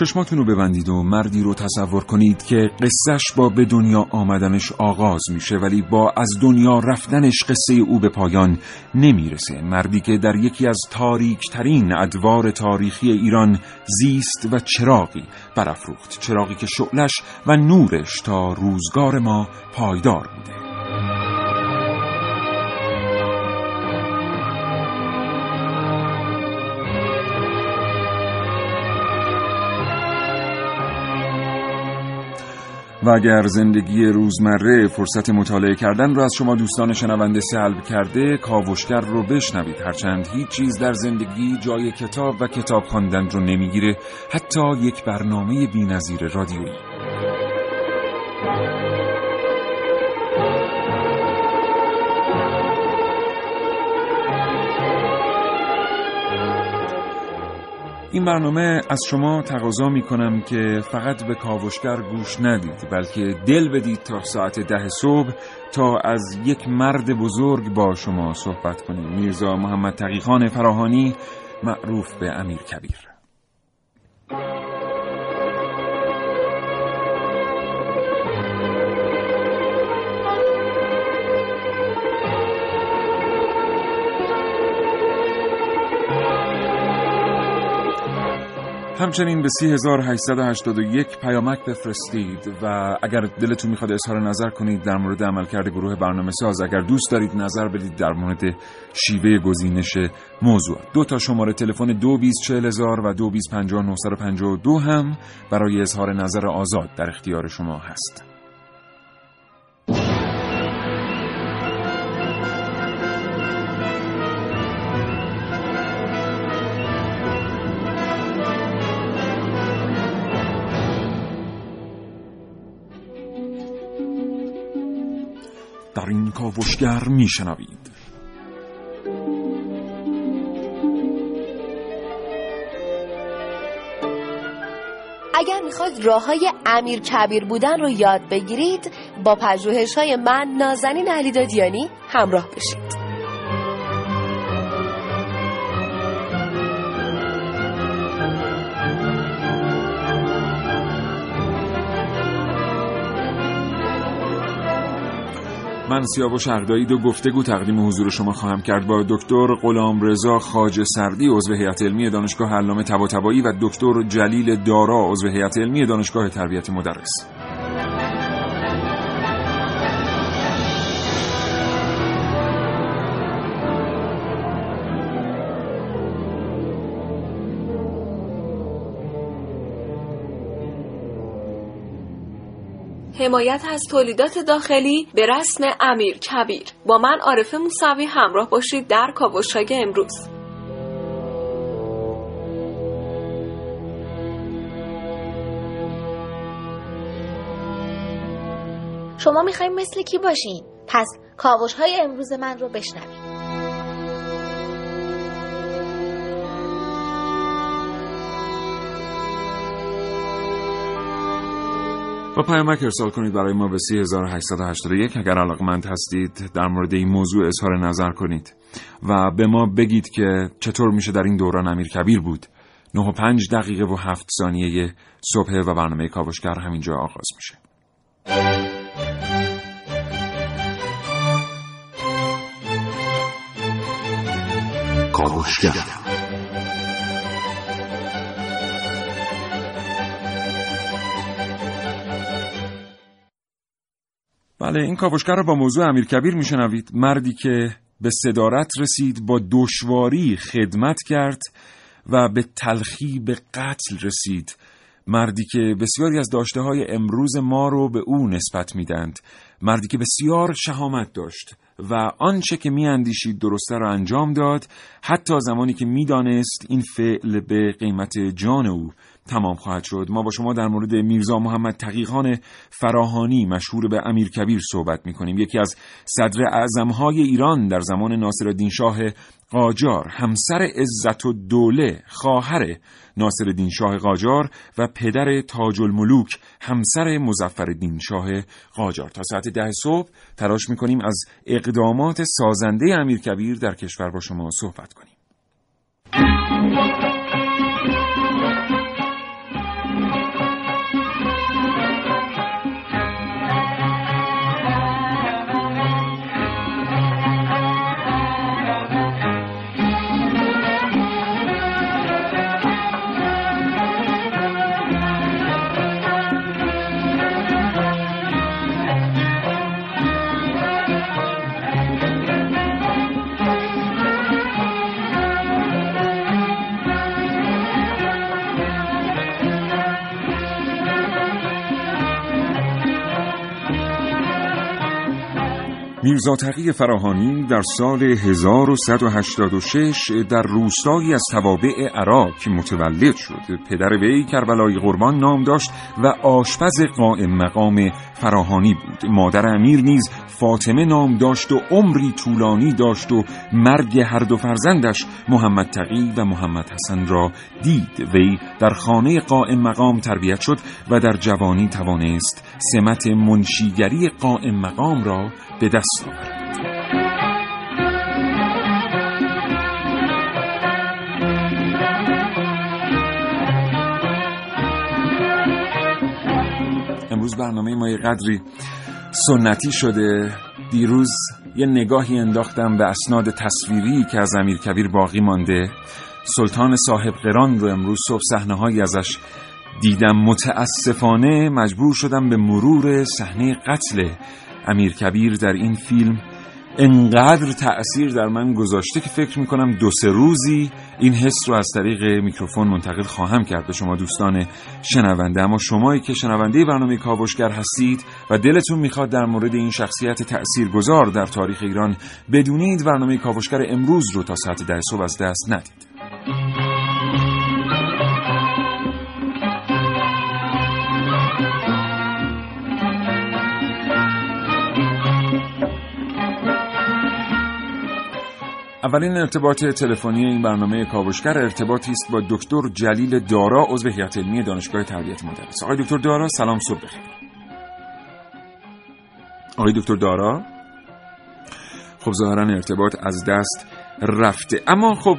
چشماتون رو ببندید و مردی رو تصور کنید که قصهش با به دنیا آمدنش آغاز میشه ولی با از دنیا رفتنش قصه او به پایان نمی‌رسه. مردی که در یکی از تاریک ترین ادوار تاریخی ایران زیست و چراغی برافروخت. چراغی که شعلش و نورش تا روزگار ما پایدار بوده. و اگر زندگی روزمره فرصت مطالعه کردن رو از شما دوستان شنونده سلب کرده کاوشگر رو بشنوید. هرچند هیچ چیز در زندگی جای کتاب و کتاب خواندن رو نمی‌گیره. حتی یک برنامه بینظیر رادیویی. این برنامه از شما تقاضا می کنم که فقط به کاوشگر گوش ندید بلکه دل بدید تا ساعت ده صبح تا از یک مرد بزرگ با شما صحبت کنیم. میرزا محمد تقیخان فراهانی معروف به امیر کبیر. همچنین به 3881 پیامک بفرستید و اگر دلتون می‌خواد اظهار نظر کنید در مورد عملکرد گروه برنامه ساز اگر دوست دارید نظر بدید در مورد شیوه گزینش موضوع دو تا شماره تلفن 224000 و 225952 هم برای اظهار نظر آزاد در اختیار شما هست. کاوشگر میشنوید. اگر می‌خواد راه های امیر کبیر بودن رو یاد بگیرید با پژوهش های من نازنین علیدادیانی همراه بشید. من اردایی دو گفتگو تقدیم حضور شما خواهم کرد با دکتر غلام رضا خاج سردی عضو هیئت علمی دانشگاه علامه طباطبایی و دکتر جلیل دارا عضو هیئت علمی دانشگاه تربیت مدرس. حمایت از تولیدات داخلی به رسم امیر کبیر. با من عارف موسوی همراه باشید در کاوشهای امروز. شما می‌خوایم مثل کی باشین؟ پس کاوش های امروز من رو بشنوید. پیامک ارسال کنید برای ما به 3881 اگر علاقمند هستید در مورد این موضوع اظهار نظر کنید. و به ما بگید که چطور میشه در این دوران امیر کبیر بود. 9 و 5 دقیقه و 7 ثانیه صبح و برنامه کاوشگر همینجا آغاز میشه. کاوشگر. بله این کاوشگر رو با موضوع امیر کبیر میشنوید. مردی که به صدارت رسید با دشواری خدمت کرد و به تلخی به قتل رسید. مردی که بسیاری از داشته های امروز ما رو به او نسبت میدند مردی که بسیار شهامت داشت و آنچه که میاندیشید درسته را انجام داد. حتی زمانی که می‌دانست این فعل به قیمت جان او تمام خواهد شد. ما با شما در مورد میرزا محمد تقیقان فراهانی مشهور به امیر کبیر صحبت می کنیم یکی از صدر اعظمهای ایران در زمان ناصر شاه قاجار همسر عزت و دوله خواهر ناصر شاه قاجار و پدر تاج الملوک همسر مزفر شاه قاجار. تا ساعت ده صبح تلاش می‌کنیم از اقدامات سازنده امیر کبیر در کشور با شما صحبت کنیم. میرزا تقی فراهانی در سال 1186 در روستایی از توابع عراق متولد شد. پدر وی کربلای قربان نام داشت و آشپز قائم مقام فراهانی بود. مادر امیر نیز فاطمه نام داشت و عمری طولانی داشت و مرگ هر دو فرزندش محمد تقی و محمد حسن را دید. وی در خانه قائم مقام تربیت شد و در جوانی توانست سمت منشیگری قائم مقام را به دست آورد. امروز برنامه ما یه قدری سنتی شده. دیروز یه نگاهی انداختم به اسناد تصویری که از امیر کبیر باقی مانده. سلطان صاحب قران رو امروز صبح صحنه ازش دیدم. متاسفانه مجبور شدم به مرور صحنه قتل امیر کبیر در این فیلم انقدر تأثیر در من گذاشته که فکر می‌کنم دو سه روزی این حس رو از طریق میکروفون منتقل خواهم کرد. به شما دوستان شنونده اما شمایی که شنونده برنامه کاوشگر هستید و دلتون می‌خواد در مورد این شخصیت تأثیر گذار در تاریخ ایران بدونید برنامه کاوشگر امروز رو تا ساعت ده صبح از دست ندید. اولین ارتباط تلفنی این برنامه کاوشگر ارتباطی است با دکتر جلیل دارا عضو هیئت علمی دانشگاه تربیت مدرس. آقای دکتر دارا سلام صبح بخیر. آقای دکتر دارا خب ظاهرا ارتباط از دست رفته. اما خب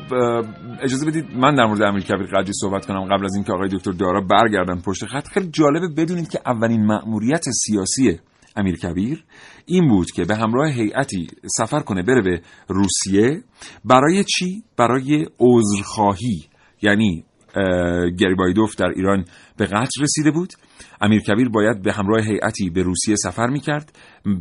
اجازه بدید من در مورد امیر کبیر قدری صحبت کنم. قبل از اینکه آقای دکتر دارا برگردن پشت خط خیلی جالبه بدونید که اولین مأموریت سیاسی امیر کبیر این بود که به همراه هیئتی سفر کنه بره به روسیه برای چی؟ برای عذرخواهی یعنی گریبایدوف در ایران به قتل رسیده بود. امیر کبیر باید به همراه هیئتی به روسیه سفر می کرد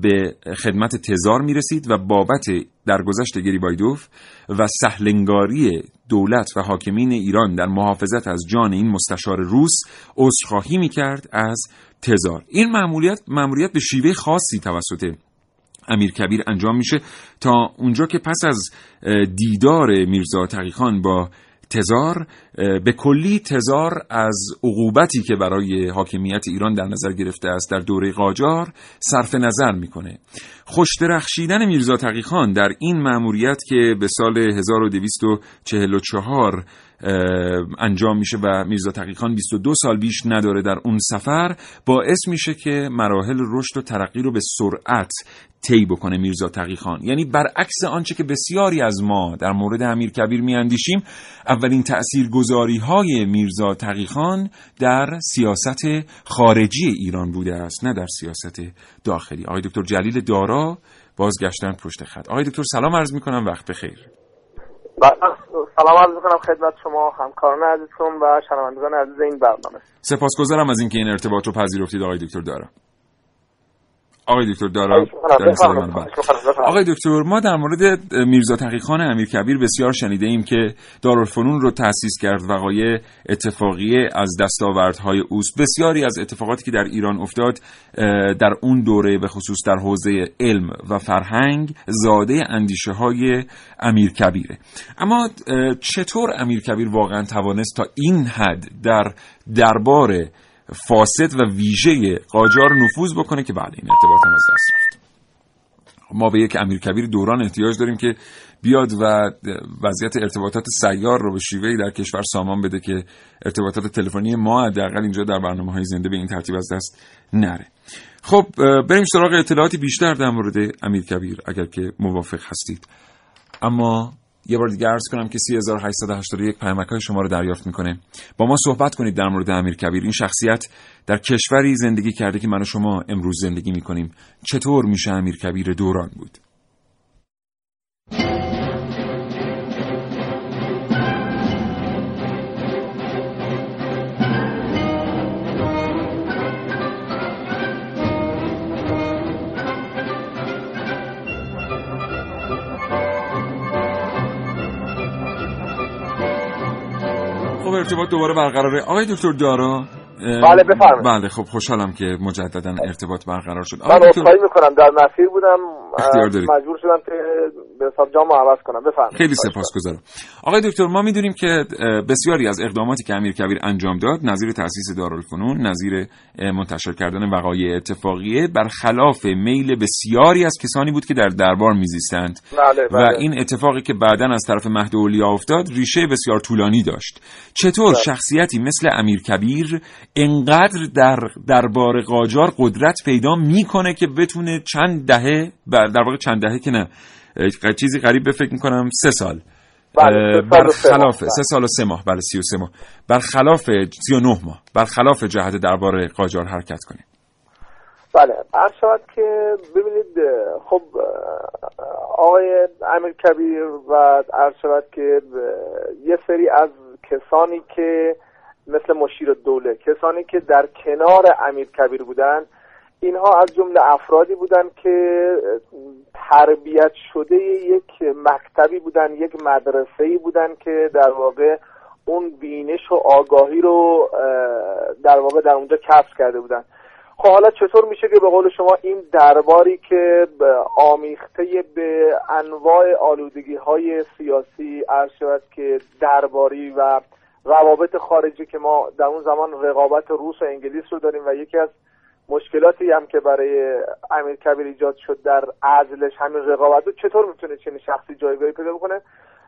به خدمت تزار می رسید و بابت درگذشت گریبایدوف و سهلنگاری دولت و حاکمین ایران در محافظت از جان این مستشار روس عذرخواهی می کرد از تزار. این معمولیت معمولیت به شیوه خاصی توسط امیر کبیر انجام میشه تا اونجا که پس از دیدار میرزا تقیخان با تزار به کلی تزار از عقوبتی که برای حاکمیت ایران در نظر گرفته است در دوره قاجار صرف نظر می‌کنه. خوشدرخشیدن میرزا تقیخان در این مأموریت که به سال 1244 انجام میشه و میرزا تقیخان 22 سال بیش نداره در اون سفر باعث میشه که مراحل رشد و ترقی رو به سرعت طی بکنه میرزا تقیخان یعنی برعکس آنچه که بسیاری از ما در مورد امیر کبیر میاندیشیم اولین تاثیرگذاری های میرزا تقیخان در سیاست خارجی ایران بوده است نه در سیاست داخلی. آقای دکتر جلیل دارا بازگشتن پشت خط. آقای دکتر سلام عرض می‌کنم وقت بخیر. سلام عرض می‌کنم خدمت شما همکاران عزیزتون و شنوندگان عزیز این برنامه. سپاسگزارم از اینکه این ارتباط رو پذیرفتید آقای دکتر دارا. آقای دکتر دارا آقای دکتر ما در مورد میرزا تقیخان امیر کبیر بسیار شنیده ایم که دارالفنون رو تأسیس کرد وقایع اتفاقی از دستاوردهای اوست. بسیاری از اتفاقاتی که در ایران افتاد در اون دوره به خصوص در حوزه علم و فرهنگ زاده اندیشه های امیر کبیره. اما چطور امیر کبیر واقعا توانست تا این حد در دربار فاسد و ویژه قاجار نفوذ بکنه که بعد این ارتباط هم از دست رفت. ما به یک امیر کبیر دوران احتیاج داریم که بیاد و وضعیت ارتباطات سیار رو به شیوهی در کشور سامان بده که ارتباطات تلفنی ما حداقل اینجا در برنامه های زنده به این ترتیب از دست نره. خب بریم سراغ اطلاعاتی بیشتر در مورد امیر کبیر اگر که موافق هستید. اما یه بار دیگه عرض کنم که 3881 پیامک های شما رو دریافت می‌کنه. با ما صحبت کنید در مورد امیر کبیر. این شخصیت در کشوری زندگی کرده که من و شما امروز زندگی می‌کنیم. چطور میشه امیر کبیر دوران بود؟ ارتباط دوباره برقراره. آقای دکتر دارا بله بفرمایید. بله خب خوشحالم که مجددا ارتباط برقرار شد. من عذرخواهی می‌کنم در مسیر بودم. مجبور شدم که به حساب جامو عوض کنم. بفرمایید. خیلی سپاسگزارم آقای دکتر ما می‌دونیم که بسیاری از اقداماتی که امیر کبیر انجام داد نظیر تاسیس دارالفنون نظیر منتشر کردن وقایع اتفاقیه برخلاف میل بسیاری از کسانی بود که در دربار میزیستند. بله بله. و این اتفاقی که بعدا از طرف مهد اولیا افتاد ریشه بسیار طولانی داشت. چطور بله. شخصیتی مثل امیر کبیر انقدر در دربار قاجار قدرت پیدا می‌کنه که بتونه چند دهه در واقع چند دهه که نه چیزی قریب به فکر می‌کنم سه سال. بله، برخلاف سه سال و سه ماه بله سی و سه ماه. برخلاف سی و نه ماه. برخلاف جهت دربار قاجار حرکت کنه بله عرض شود که ببینید خب آقای امیر کبیر و عرض شود که یه سری از کسانی که مثل مشیر دوله. کسانی که در کنار امیر کبیر بودن اینها از جمله افرادی بودن که تربیت شده یک مکتبی بودن یک مدرسه ای بودن که در واقع اون بینش و آگاهی رو در واقع در اونجا کسب کرده بودن. خب حالا چطور میشه که به قول شما این درباری که آمیخته به انواع آلودگی های سیاسی عرض شود که درباری و روابط خارجی که ما در اون زمان رقابت روس و انگلیس رو داریم و یکی از مشکلاتی هم که برای امیر کبیر ایجاد شد در عزلش همین رقابت رو چطور می‌تونه چنین شخصی جایگاهی پیدا بکنه؟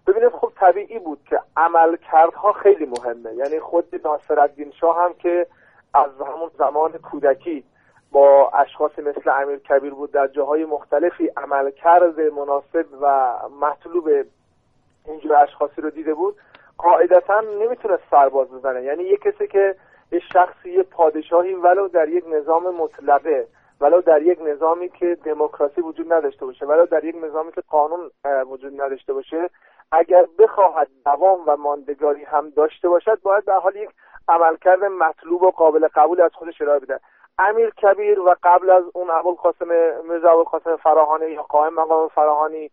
ببینید خب طبیعی بود که عملکردها خیلی مهمه. یعنی خود ناصرالدین شاه هم که از همون زمان کودکی با اشخاصی مثل امیر کبیر بود در جاهای مختلفی عملکرد مناسب و مطلوب اینجور اشخاصی رو دیده بود. قاعدتا نمی‌تونه سرباز بزنه. یعنی یه کسی که یه شخصی یه پادشاهی ولو در یک نظام مطلقه ولو در یک نظامی که دموکراسی وجود نداشته باشه ولو در یک نظامی که قانون وجود نداشته باشه اگر بخواهد دوام و ماندگاری هم داشته باشد باید در حال یک عملکرد مطلوب و قابل قبول از خودش ارائه بده. امیر کبیر و قبل از اون ابوالقاسم میرزا ابوالقاسم فراهانی یا قائم مقام فراهانی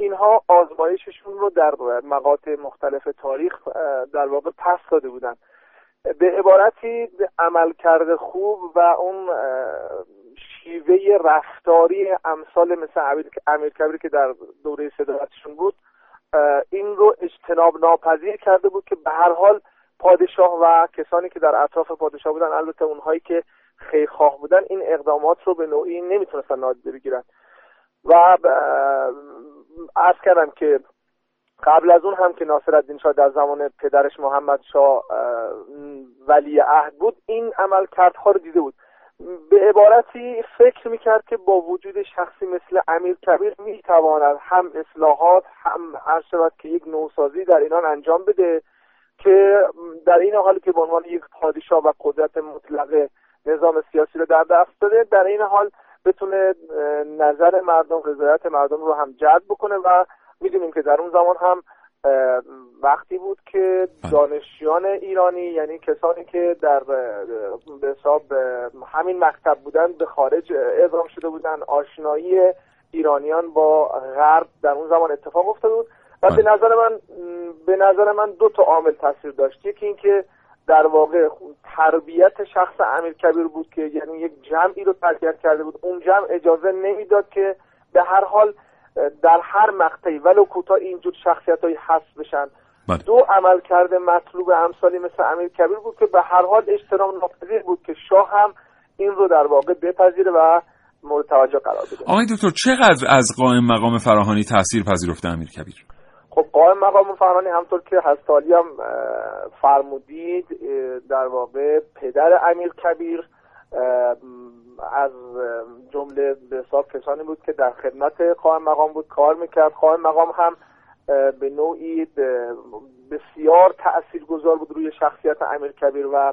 اینها آزمایششون رو در مقاطع مختلف تاریخ در واقع پس داده بودن. به عبارتی عملکرد خوب و اون شیوه رفتاری امثال مثل امیر کبیر که در دوره صداقتشون بود این رو اجتناب ناپذیر کرده بود که به هر حال پادشاه و کسانی که در اطراف پادشاه بودن البته اونهایی که خیرخواه بودن این اقدامات رو به نوعی نمی‌تونستن نادیده بگیرن. و عرض کردم که قبل از اون هم که ناصر شاه در زمان پدرش محمد شاه ولی عهد بود این عمل کردها رو دیده بود. به عبارتی فکر می‌کرد که با وجود شخصی مثل امیر کبیر می‌تواند هم اصلاحات هم هر شود که یک نوسازی در اینان انجام بده که در این حال که به عنوان یک پادشاه و قدرت مطلق نظام سیاسی رو در دست داده در این حال بتونه نظر مردم رضایت مردم رو هم جلب بکنه و می‌دونیم که در اون زمان هم وقتی بود که بله. دانشیان ایرانی یعنی کسانی که در به حساب همین مکتب بودن به خارج اعزام شده بودن آشنایی ایرانیان با غرب در اون زمان اتفاق افتاده بود و به بله. نظر من به نظر من دو تا عامل تاثیر داشت یکی اینکه در واقع تربیت شخص امیر کبیر بود که یعنی یک جمعی رو تربیت کرده بود. اون جمع اجازه نمی‌داد که به هر حال در هر مقطعی ولو کوتاه اینجور شخصیت های حذف بشن. بله. دو عمل کرده مطلوب امثالی مثل امیر کبیر بود که به هر حال اجتناب ناپذیر بود که شاه هم این رو در واقع بپذیره و مورد توجه قرار بده. آقای دکتر چقدر از قائم مقام فراهانی تاثیر پذیرفته امیر کبیر؟ خب قائم مقام فرهانی همطور که هستالی هم فرمودید در واقع پدر امیر کبیر از جمله به حساب کسانی بود که در خدمت قائم مقام بود. کار می‌کرد. قائم مقام هم به نوعی بسیار تأثیر گذار بود روی شخصیت امیر کبیر و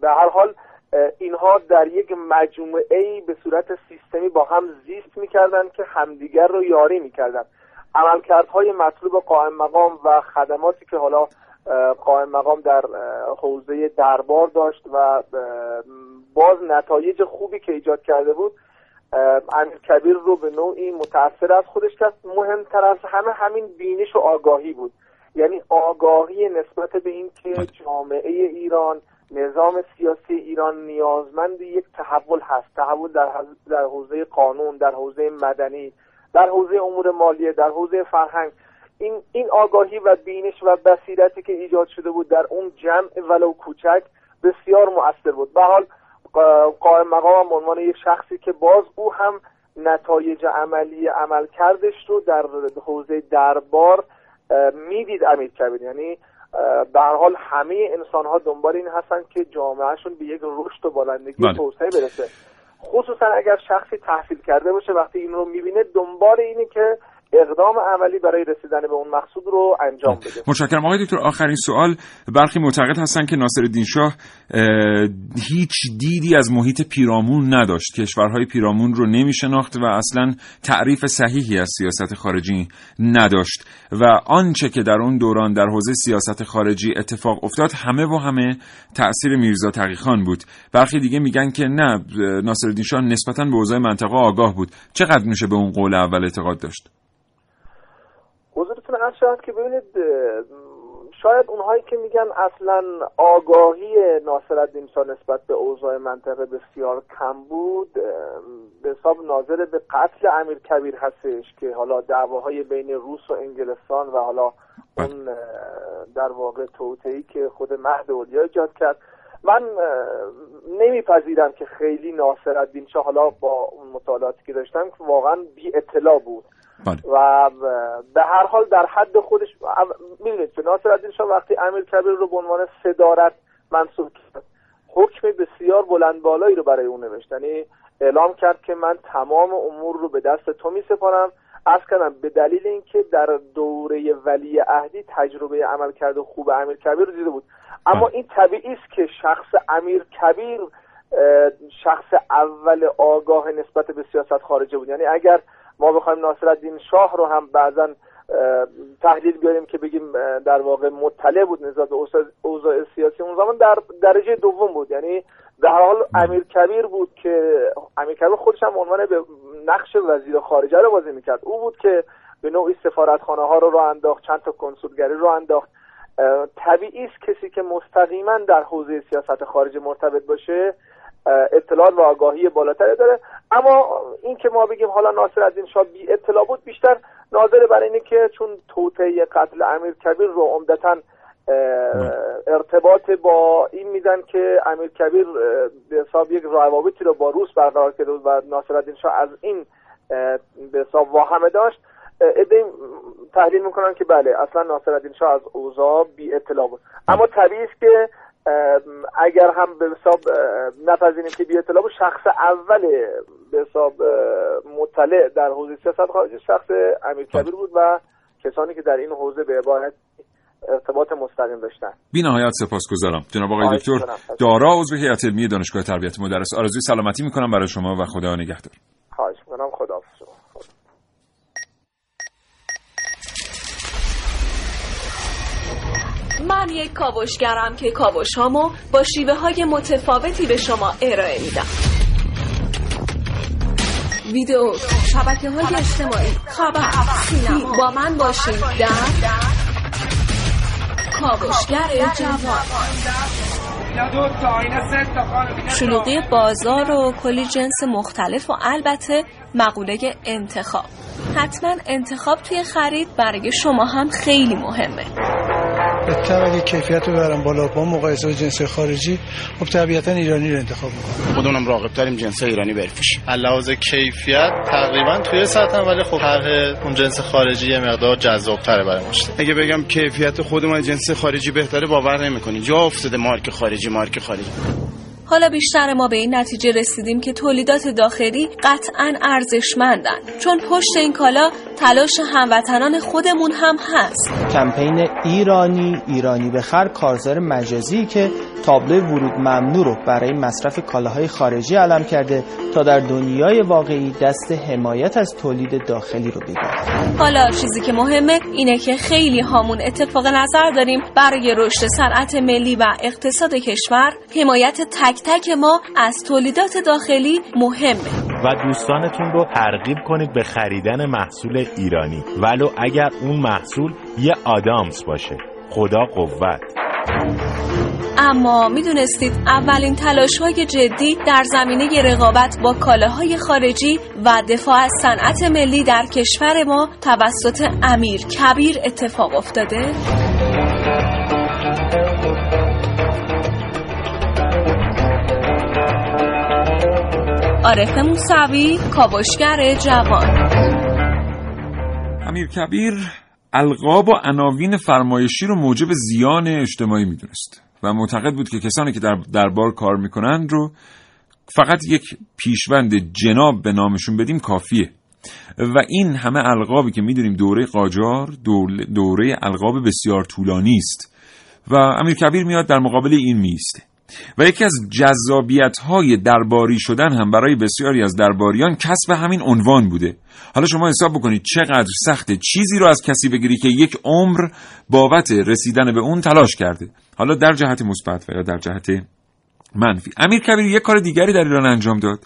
به هر حال اینها در یک مجموعه ای به صورت سیستمی با هم زیست می‌کردن که همدیگر رو یاری می‌کردن عملکردهای مطلوب قائم مقام و خدماتی که حالا قائم مقام در حوزه دربار داشت و باز نتایج خوبی که ایجاد کرده بود امیر کبیر رو به نوعی متأثر از خودش کرد. مهمتر از همه همین بینش و آگاهی بود. یعنی آگاهی نسبت به این که جامعه ایران نظام سیاسی ایران نیازمند یک تحول هست. تحول در, در حوزه قانون در حوزه مدنی در حوزه امور مالیه در حوزه فرهنگ این این آگاهی و بینش و بصیرتی که ایجاد شده بود در اون جمع ولو کوچک بسیار مؤثر بود. به حال قا- قائم مقام به عنوان یک شخصی که باز او هم نتایج عملی عمل کردش رو در حوزه دربار می‌دید امیر کبیر. یعنی به حال همه انسان ها دنبال این هستن که جامعهشون به یک رشد و بالندگی بله. توسعه برسه. خصوصا اگر شخصی تحصیل کرده باشه وقتی این رو می‌بینه دنبال اینه که اقدام عملی برای رسیدن به اون مقصود رو انجام بده. متشکرم. آقای دکتر آخرین سوال. برخی معتقد هستند که ناصر شاه اه، هیچ دیدی از محیط پیرامون نداشت. کشورهای پیرامون رو نمی شناخت و اصلا تعریف صحیحی از سیاست خارجی نداشت. و آنچه که در اون دوران در حوزه سیاست خارجی اتفاق افتاد همه و همه تأثیر میرزا تقی خان بود. برخی دیگه میگن که نه ناصر شاه نسبتا به اوضاع منطقه آگاه بود. چقدر میشه به اون قول اول اعتقاد داشت؟ حضورتون عرض شود که ببینید شاید اونهایی که میگن اصلا آگاهی ناصرالدین شاه نسبت به اوضاع منطقه بسیار کم بود به حساب ناظر به قتل امیر کبیر هستش که حالا دعواهای بین روس و انگلستان و حالا اون در واقع توطئه‌ای که خود مهد اولیا ایجاد کرد. من نمیپذیرم که خیلی ناصرالدین شاه حالا با اون مطالعاتی که داشتم که واقعا بی اطلاع بود. بله. و به هر حال در حد خودش می‌دونید که ناصر شاه وقتی امیر کبیر رو به عنوان صدارت منصوب کرد حکم بسیار بلند بالایی رو برای اون نوشت. یعنی اعلام کرد که من تمام امور رو به دست تو می سپارم از کردم به دلیل اینکه در دوره ولی عهدی تجربه عمل کرده خوب امیر کبیر رو دیده بود. اما این طبیعی است که شخص امیر کبیر شخص اول آگاه نسبت به سیاست خارجه بود. یعنی اگر ما بخوایم ناصرالدین شاه رو هم بعضا تحلیل بیاریم که بگیم در واقع مطلع بود نسبت به اوضاع- سیاسی. اون زمان در درجه دوم بود. یعنی در حال امیر کبیر بود که امیر کبیر خودش هم عنوان به نقش وزیر خارجه رو بازی می‌کرد. او بود که به نوعی سفارتخانه ها رو راه انداخت چند تا کنسولگری رو انداخت. طبیعی است کسی که مستقیما در حوزه سیاست خارجه مرتبط باشه اطلاعات و آگاهی بالاتری داره. اما این که ما بگیم حالا ناصر از این شاه بی اطلاع بود بیشتر ناظر برای اینه که چون توطئه قتل امیر کبیر رو عمدتا ارتباط با این میدن که امیر کبیر به حساب یک روابطی رو با روس برقرار کرده بود و ناصر شاه از این به حساب واهمه داشت. ایده تحلیل می‌کنن که بله اصلا ناصر شاه از اوضاع بی اطلاع بود. اما طبیعی است که اگر هم به حساب نپذیریم که بی اطلاع بود شخص اول به حساب مطلع در حوزه سیاست خارجی شخص امیر کبیر بود و کسانی که در این حوزه به عبارت ارتباط مستقیم داشتن. بی نهایت سپاسگزارم. جناب آقای دکتر. دارا عضو هیئت علمی دانشگاه تربیت مدرس. آرزوی سلامتی می‌کنم. برای شما و خدا نگهدار. خواهش می‌کنم. خدا شما من یک کاوشگرم که کاوش هامو با شیوه های متفاوتی به شما ارائه میدم. ویدیو شبکه های اجتماعی خبر سینما. با من باشید در کاوشگر جوان. شلوغی بازار و کلی جنس مختلف و البته مقوله انتخاب. حتما انتخاب توی خرید برای شما هم خیلی مهمه. بهتر اگه کیفیت رو برم بالا. با مقایسه با جنس خارجی خب طبیعتا ایرانی رو انتخاب می‌کنم. خودمونم راغب تریم جنس ایرانی برفش لحاظ کیفیت تقریبا توی سطح ولی خب طرح اون جنس خارجی یه مقدار جذاب تره برای مشتری اگه بگم کیفیت خودمون جنس خارجی بهتره باور نمی‌کنی جا افتاده مارک خارجی مارک خارجی. حالا بیشتر ما به این نتیجه رسیدیم که تولیدات داخلی قطعا ارزشمندن چون پشت این کالا تلاش هموطنان خودمون هم هست. کمپین ایرانی ایرانی به خر کارزار مجازی که تابلو ورود ممنوع رو برای مصرف کالاهای خارجی علم کرده تا در دنیای واقعی دست حمایت از تولید داخلی رو بگیره. حالا چیزی که مهمه اینه که خیلی هامون اتفاق نظر داریم برای رشد صنعت ملی و اقتصاد کشور. حمایت تک تک ما از تولیدات داخلی مهمه. و دوستانتون رو ترغیب کنید به خریدن محصول ایرانی. ولو اگر اون محصول یه آدامس باشه. خدا قوت. اما می‌دونستید اولین تلاش های جدی در زمینه رقابت با کالاهای خارجی و دفاع از صنعت ملی در کشور ما توسط امیر کبیر اتفاق افتاده؟ عارف موسوی کاوشگر جوان. امیر کبیر القاب و عناوین فرمایشی رو موجب زیان اجتماعی می‌دونست و معتقد بود که کسانی که در دربار کار می‌کنند رو فقط یک پیشوند جناب به نامشون بدیم کافیه. و این همه القابی که می‌دونیم دوره قاجار دوره القاب بسیار طولانی است. و امیر کبیر میاد در مقابل این میسته و یکی از جذابیت های درباری شدن هم برای بسیاری از درباریان کسب همین عنوان بوده. حالا شما حساب بکنید چقدر سخته چیزی رو از کسی بگیری که یک عمر بابت رسیدن به اون تلاش کرده. حالا در جهت مثبت و یا در جهت منفی. امیر کبیر یک کار دیگری در ایران انجام داد.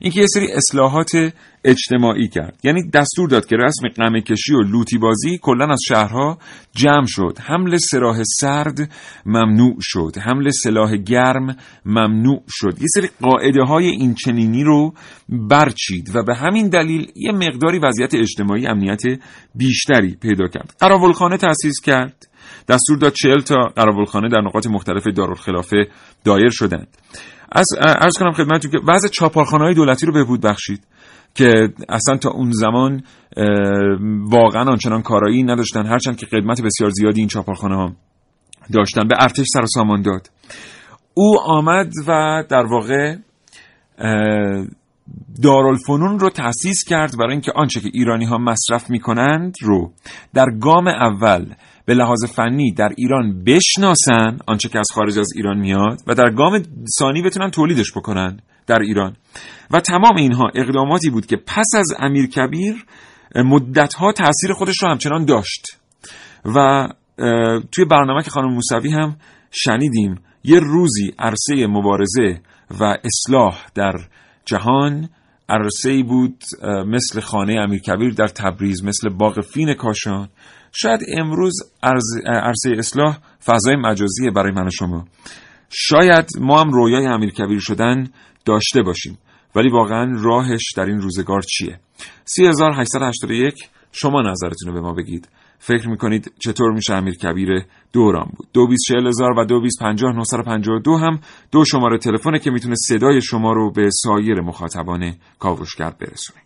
اینکه یه سری اصلاحات اجتماعی کرد. یعنی دستور داد که رسم قمه کشی و لوتی بازی کلا از شهرها جمع شد. حمل سراح سرد ممنوع شد. حمل سلاح گرم ممنوع شد. یه سری قاعده های این چنینی رو برچید و به همین دلیل یه مقداری وضعیت اجتماعی امنیت بیشتری پیدا کرد. قراولخانه تأسیس کرد. دستور داد چهل تا قراولخانه در نقاط مختلف دارالخلافه دایر شدند. از ارز کنم خدمتتون که بعض چاپارخانه های دولتی رو بهبود بخشید که اصلا تا اون زمان واقعا آنچنان کارایی نداشتن هرچند که قدمت بسیار زیادی این چاپارخانه ها داشتن. به ارتش سر و سامان داد. او آمد و در واقع دارالفنون رو تأسیس کرد برای اینکه آنچه که ایرانی ها مصرف می کنند رو در گام اول به لحاظ فنی در ایران بشناسن آنچه که از خارج از ایران میاد و در گام ثانی بتونن تولیدش بکنن در ایران. و تمام اینها اقداماتی بود که پس از امیر کبیر مدتها تاثیر خودش رو همچنان داشت. و توی برنامه که خانم موسوی هم شنیدیم یه روزی عرصه مبارزه و اصلاح در جهان عرصه ای بود مثل خانه امیرکبیر در تبریز مثل باغ فین کاشان. شاید امروز عرصه اصلاح فضای مجازی برای من و شما. شاید ما هم رویای امیرکبیر شدن داشته باشیم ولی واقعا راهش در این روزگار چیه؟ 3881 شما نظرتون رو به ما بگید. فکر می‌کنید چطور میشه امیر کبیر دوران بود؟ دو بیس هزار و دو بیس پنجاه دو هم دو شماره تلفن که می‌تونه صدای شما رو به سایر مخاطبان کاوشگر برسونه.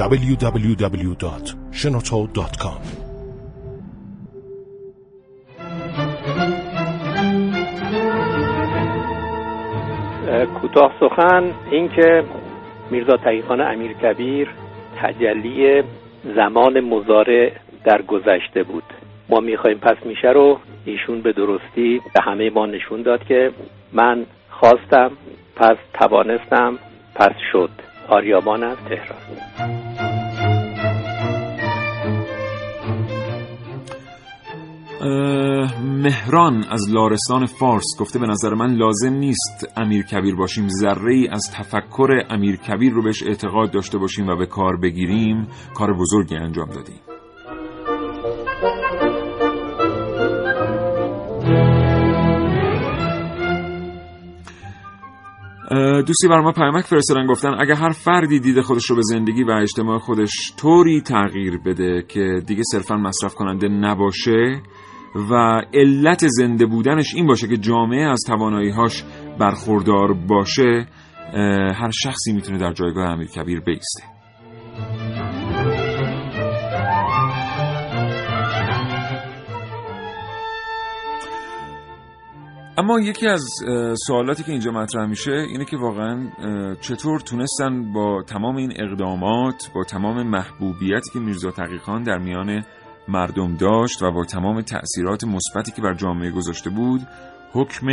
www.shenoto.com کوتاه سخن اینکه میرزا تقیخان امیر کبیر تجلی زمان مزارع در گذشته بود. ما می‌خوایم پس میشه رو ایشون به درستی به همه ما نشون داد که من خواستم پس توانستم پس شد. آریابان از تهران. مهران از لارستان فارس گفته به نظر من لازم نیست امیر کبیر باشیم. ذره ای از تفکر امیر کبیر رو بهش اعتقاد داشته باشیم و به کار بگیریم. کار بزرگی انجام دادیم. دوستی بر ما پیامک فرستادن گفتن اگه هر فردی دیده خودش رو به زندگی و اجتماع خودش طوری تغییر بده که دیگه صرفا مصرف کننده نباشه و علت زنده بودنش این باشه که جامعه از تواناییهاش برخوردار باشه هر شخصی می‌تونه در جایگاه امیر کبیر بیسته. اما یکی از سوالاتی که اینجا مطرح میشه اینه که واقعا چطور تونستن با تمام این اقدامات با تمام محبوبیتی که میرزا تقیخان در میان مردم داشت و با تمام تأثیرات مثبتی که بر جامعه گذاشته بود حکم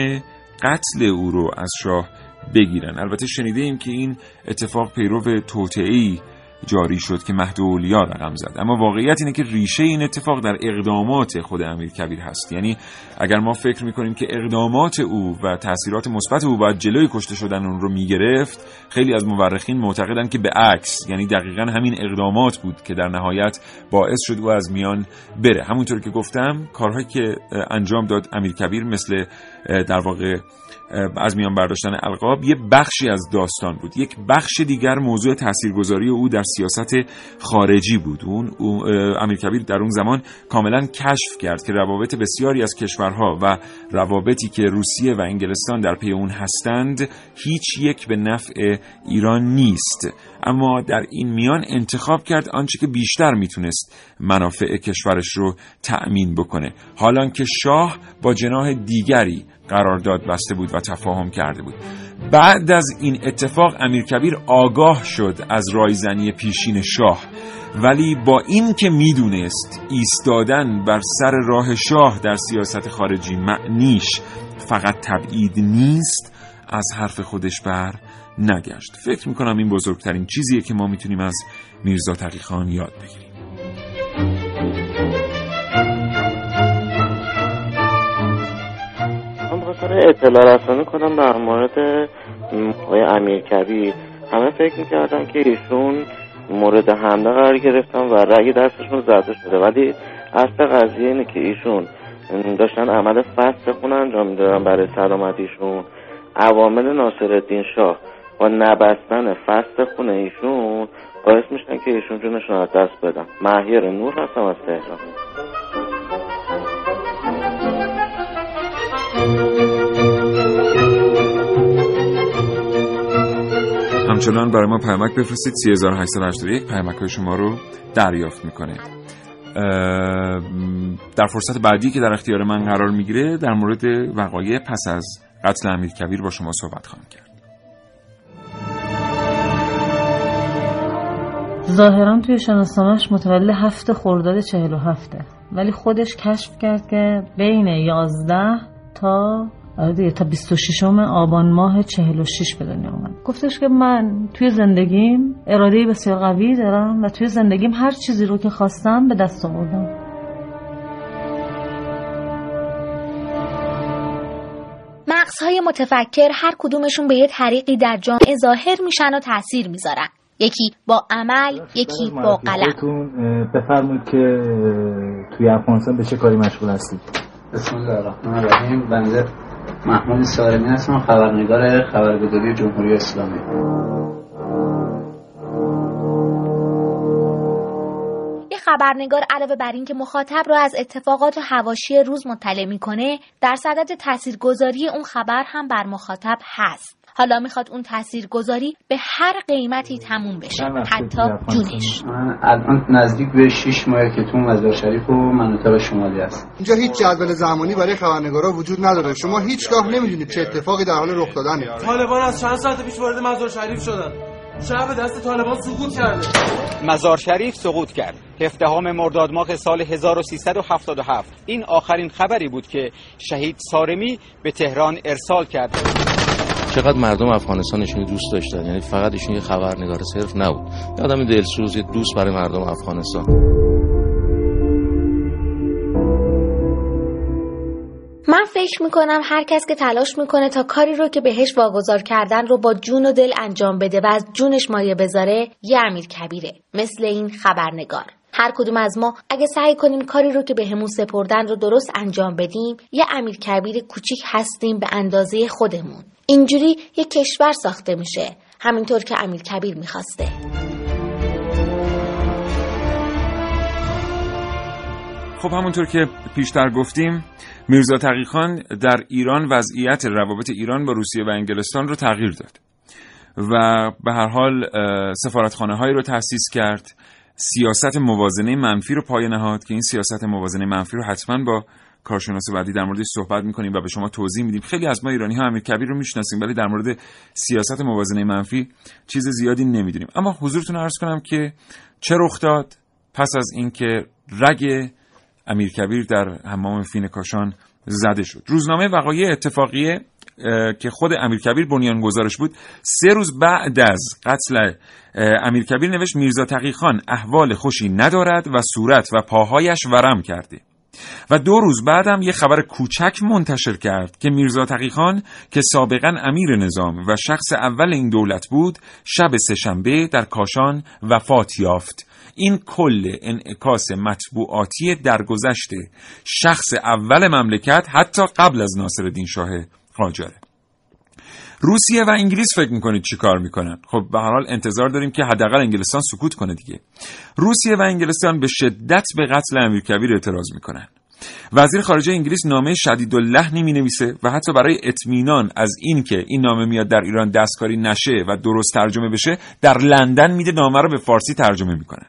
قتل او رو از شاه بگیرن. البته شنیده ایم که این اتفاق پیرو توطئه‌ای جاری شد که مهد اولیا رقم زد. اما واقعیت اینه که ریشه این اتفاق در اقدامات خود امیر کبیر هست. یعنی اگر ما فکر می‌کنیم که اقدامات او و تاثیرات مثبت او باید جلوی کشته شدن اون رو می‌گرفت خیلی از مورخین معتقدن که به عکس یعنی دقیقا همین اقدامات بود که در نهایت باعث شد او از میان بره. همونطور که گفتم کارهایی که انجام داد امیر کبیر مثل در واقع از میان برداشتن القاب یه بخشی از داستان بود. یک بخش دیگر موضوع تاثیرگذاری او در سیاست خارجی بود. اون امیر کبیر در اون زمان کاملا کشف کرد که روابط بسیاری از کشورها و روابطی که روسیه و انگلستان در پی اون هستند هیچ یک به نفع ایران نیست. اما در این میان انتخاب کرد آنچه که بیشتر می‌تونست منافع کشورش رو تأمین بکنه. حالان که شاه با جناه دیگری قرارداد بسته بود و تفاهم کرده بود. بعد از این اتفاق امیرکبیر آگاه شد از رایزنی پیشین شاه. ولی با این که می‌دونست ایستادن بر سر راه شاه در سیاست خارجی معنیش فقط تبعید نیست از حرف خودش بر نگشت. فکر می‌کنم این بزرگترین چیزیه که ما می‌تونیم از میرزا تقیخان یاد بگیریم. من اطلاع رسانی کنم در مورد آقای امیر کبیر همه فکر می‌کردن که ایشون مورد حمله قرار گرفتن و رأی دستشون زده شده. ولی اصل قضیه اینه که ایشون داشتن عمل فست خون انجام می‌دادن برای سلامتیشون. عوامل ناصر شاه. با نبستن فست خونه ایشون باعث میشن که ایشون جونشون از دست بدن. مهیر نور هستم از تهران. همچنان برای ما پیامک بفرستید. 3881 پیامک های شما رو دریافت می‌کنه در فرصت بعدی که در اختیار من قرار می‌گیره در مورد وقایع پس از قتل امیر کبیر با شما صحبت خواهم کرد. ظاهرا توی شناسنامهش متولد هفته خرداد چهل و هفته. ولی خودش کشف کرد که بین یازده تا آره تا 26 آبان ماه 46 به دنیا اومد. گفتش که من توی زندگیم اراده بسیار قوی دارم و توی زندگیم هر چیزی رو که خواستم به دست آوردم. مغزهای متفکر هر کدومشون به یه طریقی در جامعه ظاهر میشن و تاثیر می‌ذارن. یکی با عمل یکی با قلم. بفرمایید که توی افغانستان به چه کاری مشغول هستید؟ بسم الله الرحمن الرحیم. بنده محمود سارمی هستم خبرنگار خبرگزاری جمهوری اسلامی. خبرنگار علاوه بر اینکه مخاطب رو از اتفاقات و حواشی روز مطلع می‌کنه در صدد تاثیرگذاری اون خبر هم بر مخاطب هست. حالا می‌خواد اون تاثیرگذاری به هر قیمتی تموم بشه. حتی جونش. الان نزدیک به 6 ماه که تو مزار شریف و مناطق شمالی است اینجا هیچ جدول زمانی برای خبرنگارا وجود نداره. شما هیچگاه نمی‌دونید چه اتفاقی در حال رخ دادنه. طالبان از چند ساعت پیش وارد مزار شریف شدن. شب دست طالبان سقوط کرده. مزار شریف سقوط کرد. هفدهم مرداد ماه سال 1377 این آخرین خبری بود که شهید سارمی به تهران ارسال کرد چقدر مردم افغانستانشون دوست داشتن؟ یعنی فقط ایشون یه خبرنگار صرف نبود. یه آدم دلسوز یه دوست برای مردم افغانستان. فکر می‌کنم هر کس که تلاش می‌کنه تا کاری رو که بهش واگذار کردن رو با جون و دل انجام بده و از جونش مایه بذاره یه امیر کبیره مثل این خبرنگار. هر کدوم از ما اگه سعی کنیم کاری رو که بهمون سپردن رو درست انجام بدیم یه امیر کبیر کوچیک هستیم به اندازه خودمون. اینجوری یه کشور ساخته میشه. همینطور که امیر کبیر می‌خواسته. خب همونطور که پیشتر گفتیم میرزا تقیخان در ایران وضعیت روابط ایران با روسیه و انگلستان رو تغییر داد و به هر حال سفارتخانه هایی رو تأسیس کرد. سیاست موازنه منفی رو پای نهاد که این سیاست موازنه منفی رو حتما با کارشناس بعدی در موردش صحبت می‌کنیم و به شما توضیح میدیم. خیلی از ما ایرانی ها امیر کبیر رو می‌شناسیم ولی در مورد سیاست موازنه منفی چیز زیادی نمی‌دونیم. اما حضورتون عرض کنم که چه رخ داد پس از اینکه رگ امیر کبیر در حمام فین کاشان زده شد. روزنامه وقایع اتفاقیه که خود امیرکبیر بنیان گذارش بود سه روز بعد از قتل امیرکبیر نوشت میرزا تقیخان احوال خوشی ندارد و صورت و پاهایش ورم کرده. و دو روز بعدم یه خبر کوچک منتشر کرد که میرزا تقیخان که سابقا امیر نظام و شخص اول این دولت بود شب سهشنبه در کاشان وفات یافت. این کل انعکاس مطبوعاتی درگذشت شخص اول مملکت حتی قبل از ناصرالدین شاه قاجاره روسیه و انگلیس فکر می‌کنید چی کار می‌کنن؟ خب به هر حال انتظار داریم که حداقل انگلستان سکوت کنه دیگه. روسیه و انگلستان به شدت به قتل امیرکبیر اعتراض می‌کنن. وزیر خارجه انگلیس نامه شدید لحنی می نویسه و حتی برای اطمینان از این که این نامه میاد در ایران دستکاری نشه و درست ترجمه بشه در لندن میده نامه رو به فارسی ترجمه می‌کنن.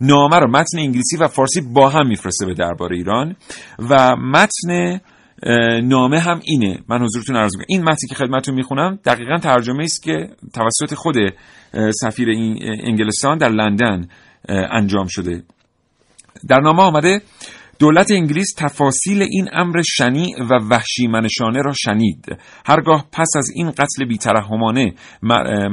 نامه رو متن انگلیسی و فارسی با هم میفرسته به دربار ایران و متن نامه هم اینه. من حضورتون عرض می‌کنم. این متنی که خدمتتون می‌خونم دقیقا ترجمه است که توسط خود سفیر انگلستان در لندن انجام شده. در نامه آمده دولت انگلیس تفاصیل این امر شنیع و وحشی منشانه را شنید. هرگاه پس از این قتل بیترحمانه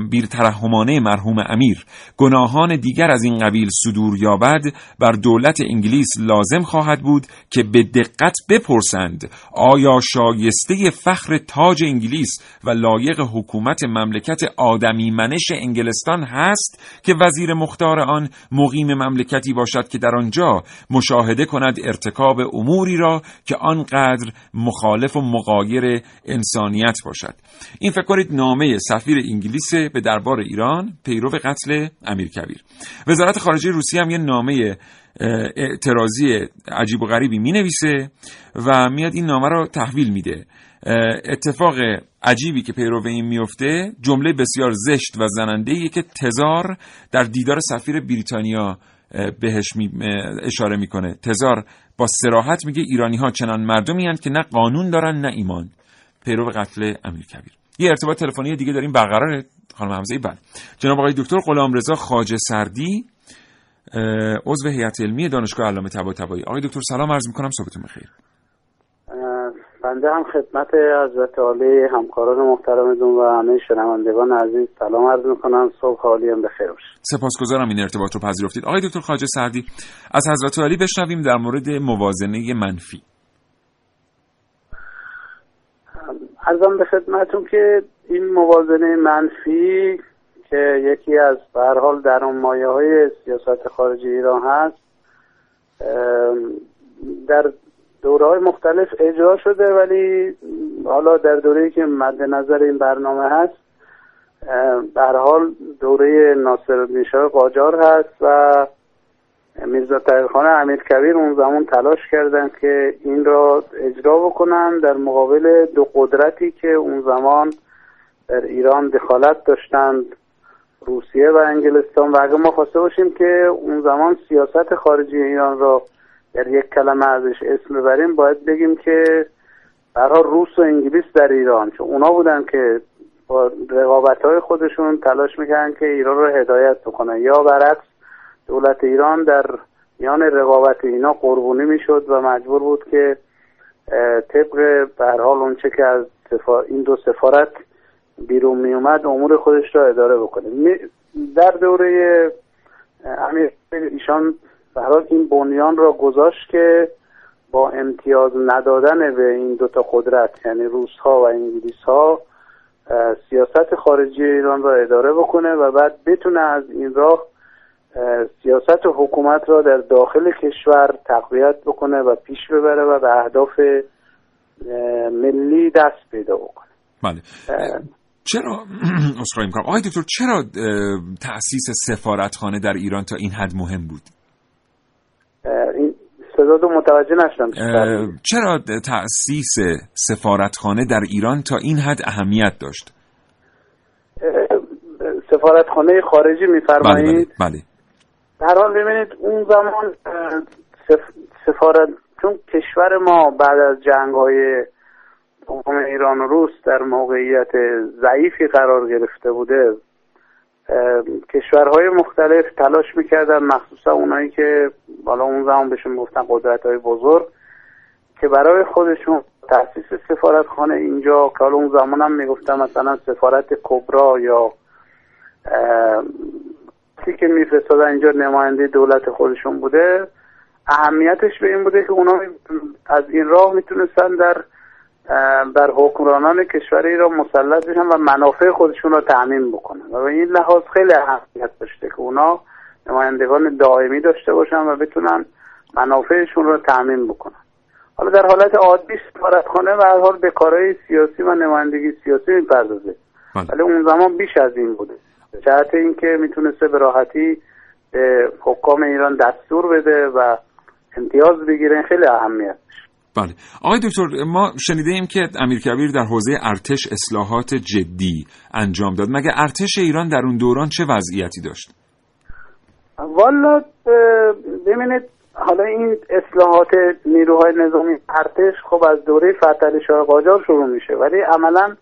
بیترحمانه مرحوم امیر گناهان دیگر از این قبیل صدور یابد بر دولت انگلیس لازم خواهد بود که به دقت بپرسند آیا شایسته فخر تاج انگلیس و لایق حکومت مملکت آدمی منش انگلستان هست که وزیر مختار آن مقیم مملکتی باشد که در آنجا مشاهده کند ارتکاب اموری را که آنقدر مخالف و مقایر انسانیت باشد. این فکر کنید نامه سفیر انگلیس به دربار ایران پیرو قتل امیر کبیر. وزارت خارجه روسیه هم یه نامه اعتراضی عجیب و غریبی می نویسه و میاد این نامه رو تحویل میده. اتفاق عجیبی که پیرو این میفته جمله بسیار زشت و زننده که تزار در دیدار سفیر بریتانیا بهش می اشاره می‌کنه. تزار با سراحت میگه ایرانی ها چنان مردمی هستند که نه قانون دارن نه ایمان. پیرو قتل امیر کبیر. یه ارتباط تلفنی دیگه داریم برقرار خانم حمزه بله. جناب آقای دکتر غلامرضا خواجه سردی عضو هیئت علمی دانشگاه علامه طباطبایی. آقای دکتر سلام عرض می‌کنم صبحتون بخیر. بنده هم خدمت حضرت عالی همکاران محترمتون و همه شنوندگان عزیز سلام عرض می‌کنم. صبح حالی هم بخیر باشه. سپاسگزارم این ارتباط رو پذیرفتید. آقای دکتر خواجه سردی از حضرت عالی بشنویم در مورد موازنه منفی. ارزم به خدمتون که این موازنه منفی که یکی از به حال در اون مایه های سیاست خارجی ایران هست در دوره های مختلف اجرا شده ولی حالا در دوره که مد نظر این برنامه هست در حال دوره ناصر شاه قاجار هست و میرزا تقیخان امیر کبیر اون زمان تلاش کردن که این را اجرا بکنن در مقابل دو قدرتی که اون زمان در ایران دخالت داشتند روسیه و انگلستان. و اگه ما خواسته باشیم که اون زمان سیاست خارجی ایران را در یک کلمه ازش اسم ببریم باید بگیم که برها روس و انگلیس در ایران چون اونا بودن که با رقابت های خودشون تلاش می‌کنن که ایران رو هدایت بکنن. یا برعکس دولت ایران در میان رقابت اینا قربونی می‌شد و مجبور بود که طبق به حال اونچه که از این دو سفارت بیرون می اومد امور خودش را اداره بکنه. در دوره امیر ایشان برای این بنیان را گذاشت که با امتیاز ندادن به این دوتا قدرت یعنی روس ها و انگلیس ها سیاست خارجی ایران را اداره بکنه و بعد بتونه از این راه سیاست و حکومت را در داخل کشور تقویت بکنه و پیش ببره و به اهداف ملی دست پیدا بکنه. بله. چرا؟ اصخایی می‌کنم. آقای دکتر چرا تأسیس سفارتخانه در ایران تا این حد مهم بود؟ این صدا متوجه نشدم چرا تأسیس سفارتخانه در ایران تا این حد اهمیت داشت؟ سفارتخانه خارجی میفرمایید؟ بله, بله. در حال ببینید اون زمان سفارت چون کشور ما بعد از جنگ های ایران و روس در موقعیت ضعیفی قرار گرفته بوده کشورهای مختلف تلاش می‌کردن مخصوصا اونایی که بالا اون زمان بهشون گفتن قدرت های بزرگ که برای خودشون تاسیس سفارتخانه اینجا که حالا اون زمان هم می‌گفتن مثلا سفارت کبرا یا چی که میفرستادن اینجا نماینده دولت خودشون بوده اهمیتش به این بوده که اونا از این راه می‌تونستن در بر حکمرانان کشور ایران مسلط بشن و منافع خودشون رو تعمین بکنن. و به این لحاظ خیلی اهمیت داشته که اونا نمایندگان دائمی داشته باشن و بتونن منافعشون رو تعمین بکنن. حالا در حالت عادی سفارتخانه و هر حال به کارهای سیاسی و نمایندگی سیاسی می‌پردازه. بله. ولی اون زمان بیش از این بوده. جهت اینکه می‌تونسته به راحتی به حکام ایران دستور بده و امتیاز بگیره خیلی اهمیت بله. آقای دکتر ما شنیده ایم که امیر کبیر در حوزه ارتش اصلاحات جدی انجام داد. مگه ارتش ایران در اون دوران چه وضعیتی داشت؟ والا ببینید حالا این اصلاحات نیروهای نظامی ارتش خب از دوره فتح شاه قاجار شروع میشه ولی عملا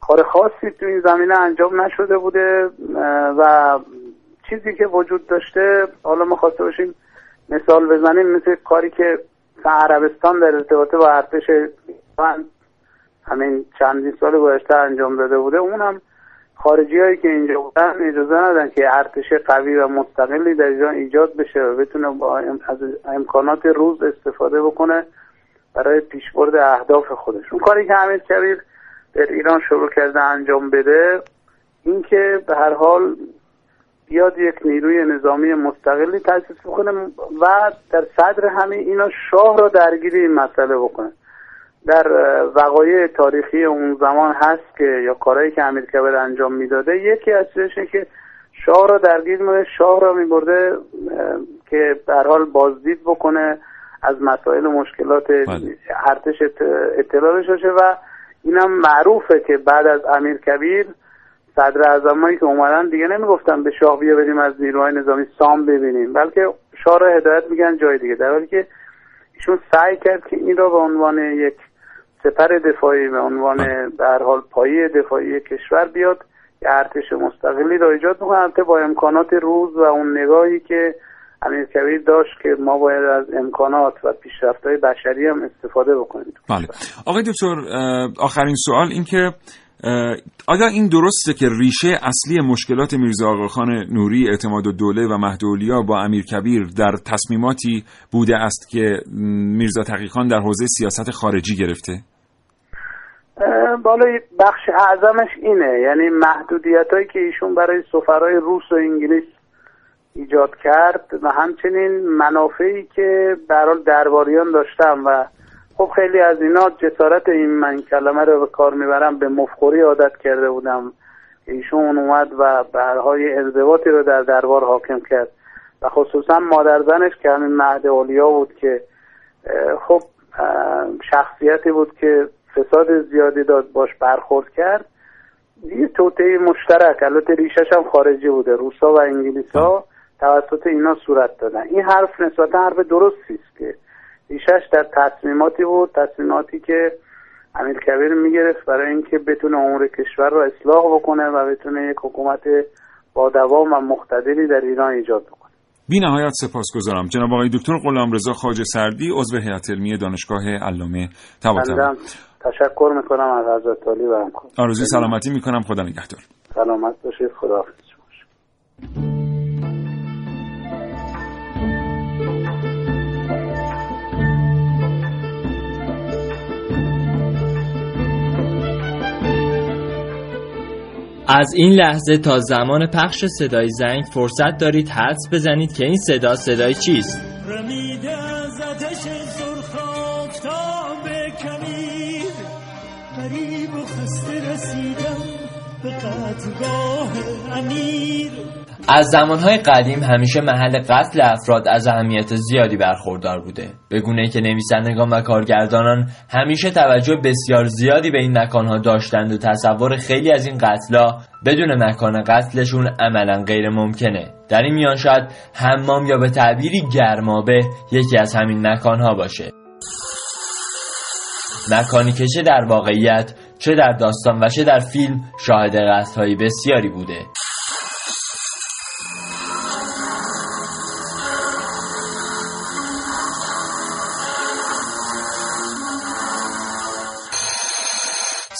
کار خاصی تو این زمینه انجام نشده بوده و چیزی که وجود داشته حالا ما خواسته باشیم مثال بزنیم مثل کاری که عربستان در ارتباط با ارتش همین چندین سال گذشته انجام داده بوده اونم خارجی هایی که اینجا بودن اجازه ندن که ارتش قوی و مستقلی در ایران ایجاد بشه و بتونه با از امکانات روز استفاده بکنه برای پیشبرد اهداف خودش. اون کاری که امیر کبیر در ایران شروع کرده انجام بده اینکه به هر حال بیاد یک نیروی نظامی مستقلی تاسیس بکنه و در صدر همه اینا شاه را درگیری این مسئله بکنه در وقایع تاریخی اون زمان هست که یا کارهایی که امیر کبیر انجام می‌داده یکی از چیزش که شاه را درگیر میده شاه را میبرده که در حال بازدید بکنه از مسائل و مشکلات بله. ارتش اطلاع بشه و اینم معروفه که بعد از امیر کبیر صدر اعظمایی که اومدن دیگه نمی‌گفتن به شاه بیا بریم از نیروهای نظامی سام ببینیم. بلکه شاه را هدایت میگن جای دیگه. در حالی که ایشون سعی کرد که این را به عنوان یک سپر دفاعی به عنوان در حال پایی دفاعی کشور بیاد یه ارتش مستقلی را ایجاد بکنه. البته با امکانات روز و اون نگاهی که امیر کبیر داشت که ما باید از امکانات و پیشرفت‌های بشری هم استفاده بکنیم. بله. آقای دکتر آخرین سوال این که آیا این درسته که ریشه اصلی مشکلات میرزا آقاخان نوری اعتماد و دوله و مهدولیا با امیر کبیر در تصمیماتی بوده است که میرزا تقیخان در حوزه سیاست خارجی گرفته؟ بالا بخش اعظمش اینه یعنی محدودیت هایی که ایشون برای سفرهای روس و انگلیس ایجاد کرد و همچنین منافعی که برال درباریان داشتن و خب خیلی از اینا جسارت این من کلمه رو به کار می‌برم به مفخوری عادت کرده بودم. ایشون اومد و برهای ارتباطی رو در دربار حاکم کرد. و خصوصا مادر زنش که همین مهد اولیا بود که خب شخصیتی بود که فساد زیادی داد باش برخورد کرد. یه توطعه مشترک البته ریشش هم خارجی بوده روسا و انگلیس ها توسط اینا صورت دادن. این حرف نسبتا حرف درستی است که ریشش در تصمیماتی بود تصمیماتی که امیر کبیر می‌گرفت برای اینکه بتونه امور کشور رو اصلاح بکنه و بتونه یک حکومت با دوام و مقتدری در ایران ایجاد بکنه. بی نهایت سپاسگزارم. جناب آقای دکتر غلامرضا خواجه سردی عضو هیئت علمی دانشگاه علامه طباطبایی تشکر می‌کنم از حضرت علی و همکار آرزوی سلامتی می‌کنم. خدا نگهدار. سلامت باشید. خدا حافظ از این لحظه تا زمان پخش صدای زنگ فرصت دارید حدس بزنید که این صدا صدای چیست. رمیده از آتش سرخافتاب کمیر غریب و خسته رسیدم به قتلگاه امیر. از زمانهای قدیم همیشه محل قتل افراد از اهمیت زیادی برخوردار بوده. به گونه که نویسندگان و کارگردانان همیشه توجه بسیار زیادی به این مکانها داشتند و تصور خیلی از این قتلا بدون مکان قتلشون عملا غیر ممکنه. در این میان شاید حمام یا به تعبیری گرمابه یکی از همین مکانها باشه. مکانی که چه در واقعیت چه در داستان و چه در فیلم شاهد قتلهای بسیاری بوده.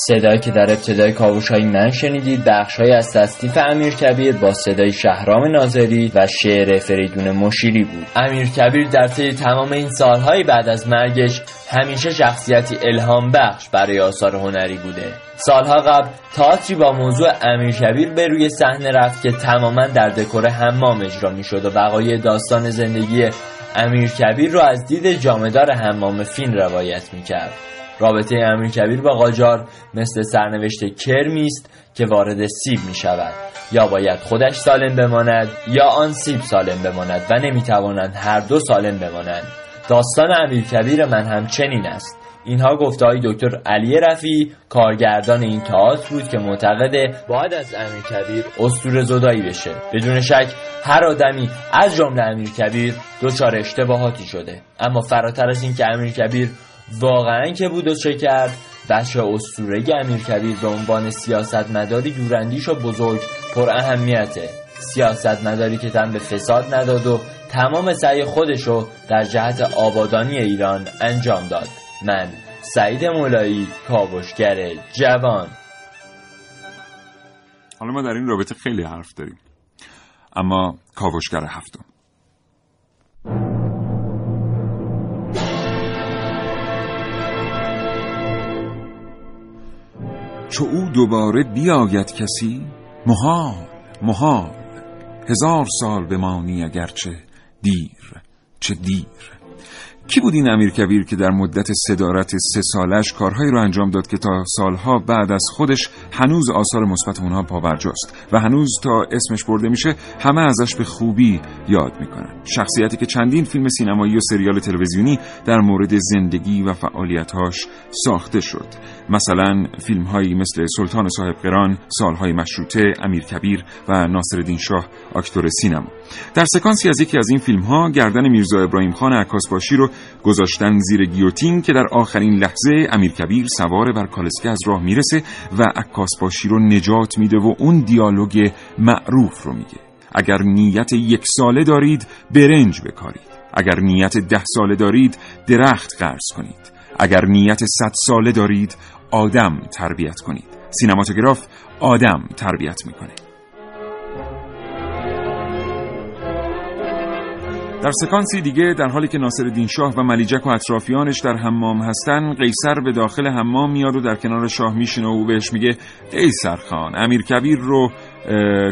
صدایی که در ابتدای کاوش های من شنیدید بخش های از تصدیف امیر کبیر با صدای شهرام ناظری و شعر فریدون مشیری بود. امیر کبیر در طی تمام این سالهای بعد از مرگش همیشه شخصیتی الهام بخش برای آثار هنری بوده. سالها قبل تئاتری با موضوع امیر کبیر به روی صحنه رفت که تماما در دکور حمام اجرا می‌شد و وقایع داستان زندگی امیر کبیر را از دید جامدار حمام فین روایت می‌کرد. رابطه امیر کبیر با قاجار مثل سرنوشت کرمی است که وارد سیب می شود یا باید خودش سالم بماند یا آن سیب سالم بماند و نمی‌توانند هر دو سالم بمانند. داستان امیر کبیر من هم چنین است. اینها گفته های دکتر علی رفی کارگردان این تئاتر بود که معتقده باید از امیر کبیر اسطوره زدایی بشه. بدون شک هر آدمی از جمله امیر کبیر دچار اشتباهاتی شده. اما فراتر از این که امیر کبیر واقعا که بود و چه کرد؟ بچه اسطوره امیر کبیر به عنوان سیاست مداری دوراندیش و بزرگ پر اهمیته. سیاست مداری که تن به فساد نداد و تمام سعی خودشو در جهت آبادانی ایران انجام داد. من سعید مولایی کاوشگر جوان. حالا ما در این رابطه خیلی حرف داریم. اما کاوشگر هفتم. چو او دوباره بیاید کسی؟ محال محال. هزار سال بمانی اگرچه دیر چه دیر. کی بود این امیر کبیر که در مدت صدارت سه سالش کارهایی رو انجام داد که تا سالها بعد از خودش هنوز آثار مثبت اونها پاورجاست و هنوز تا اسمش برده میشه همه ازش به خوبی یاد می‌کنن. شخصیتی که چندین فیلم سینمایی و سریال تلویزیونی در مورد زندگی و فعالیتهاش ساخته شد. مثلا فیلم هایی مثل سلطان صاحب قران سالهای مشروطه امیر کبیر و ناصرالدین شاه اکتور سینما. در سکانسی از یکی از این فیلم ها گردن میرزا ابراهیم خان عکاسباشی رو گذاشتن زیر گیوتین که در آخرین لحظه امیر کبیر سوار بر کالسکه از راه می‌رسه و عکاسباشی رو نجات میده و اون دیالوگ معروف رو میگه. اگر نیت یک ساله دارید برنج بکارید. اگر نیت ده ساله دارید درخت قرض کنید. اگر نیت صد ساله دارید آدم تربیت کنید. سینماتوگراف آدم تربیت می‌کنه. در سکانسی دیگه در حالی که ناصر شاه و ملیجک و اطرافیانش در حمام هستن قیصر به داخل حمام میاد و در کنار شاه میشینه و بهش میگه قیصر خان امیر کبیر رو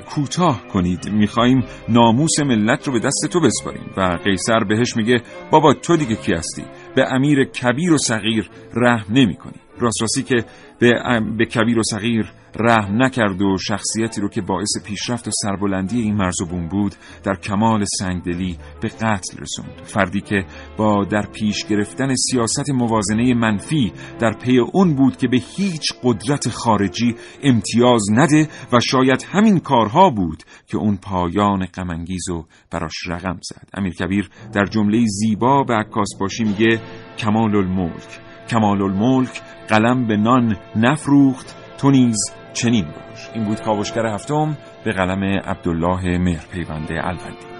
کوتاه کنید میخواییم ناموس ملت رو به دست تو بسپاریم. و قیصر بهش میگه بابا تو دیگه کی هستی؟ به امیر کبیر و صغیر رحم نمی کنی راست راستی که به, به کبیر و صغیر رحم نکرد و شخصیتی رو که باعث پیشرفت و سربلندی این مرز و بوم بود در کمال سنگدلی به قتل رسوند. فردی که با در پیش گرفتن سیاست موازنه منفی در پی اون بود که به هیچ قدرت خارجی امتیاز نده و شاید همین کارها بود که اون پایان غمانگیز و براش رقم زد. امیر کبیر در جمله زیبا به عکاس باشی میگه کمال الملک. کمال الملک قلم به نان نفروخت تو نیز چنین باش. این بود کاوشگر هفتم به قلم عبدالله مهرپیونده الوندی.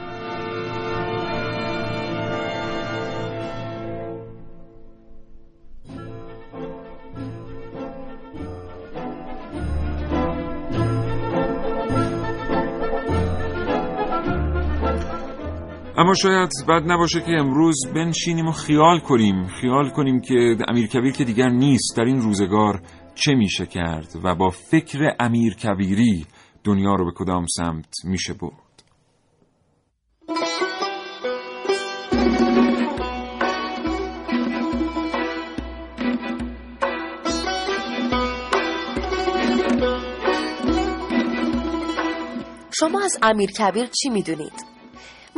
اما شاید بد نباشه که امروز بنشینیم و خیال کنیم. خیال کنیم که امیر کبیر که دیگر نیست. در این روزگار چه میشه کرد و با فکر امیر کبیری دنیا رو به کدام سمت میشه برد شما از امیر کبیر چی می‌دونید؟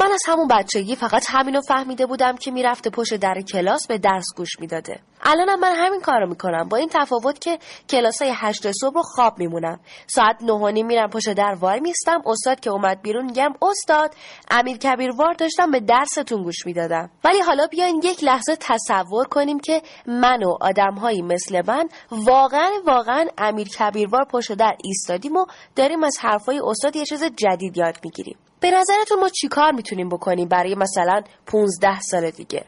من از همون بچگی فقط همینو فهمیده بودم که می‌رفته پشت در کلاس به درس گوش می‌داده. الانم من همین کارو می‌کنم. با این تفاوت که کلاس های هشت صبح رو خواب میمونم. ساعت نه و نیم میرم پشت در وای میستم. استاد که اومد بیرون میگم استاد امیر کبیروار داشتم به درستون گوش می‌دادم. ولی حالا بیاین یک لحظه تصور کنیم که من و آدمهایی مثل من واقعا واقعا امیر کبیروار پشت در ایستادیم و داریم از حرفای استاد یه چیز جدید یاد می‌گیریم. به نظرتون ما چیکار می‌تونیم بکنیم برای مثلا 15 سال دیگه؟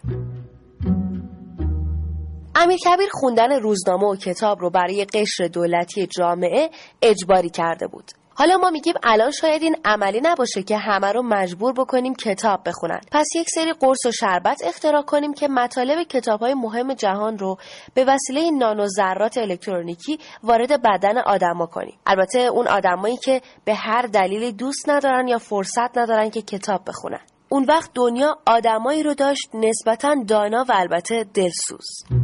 امیر کبیر خوندن روزنامه و کتاب رو برای قشر دولتی جامعه اجباری کرده بود. حالا ما میگیم الان شاید این عملی نباشه که همه رو مجبور بکنیم کتاب بخونن. پس یک سری قرص و شربت اختراع کنیم که مطالب کتاب های مهم جهان رو به وسیله نانو ذرات الکترونیکی وارد بدن آدما کنیم. البته اون آدمایی که به هر دلیلی دوست ندارن یا فرصت ندارن که کتاب بخونن. اون وقت دنیا آدمایی رو داشت نسبتا دانا و البته دلسوز.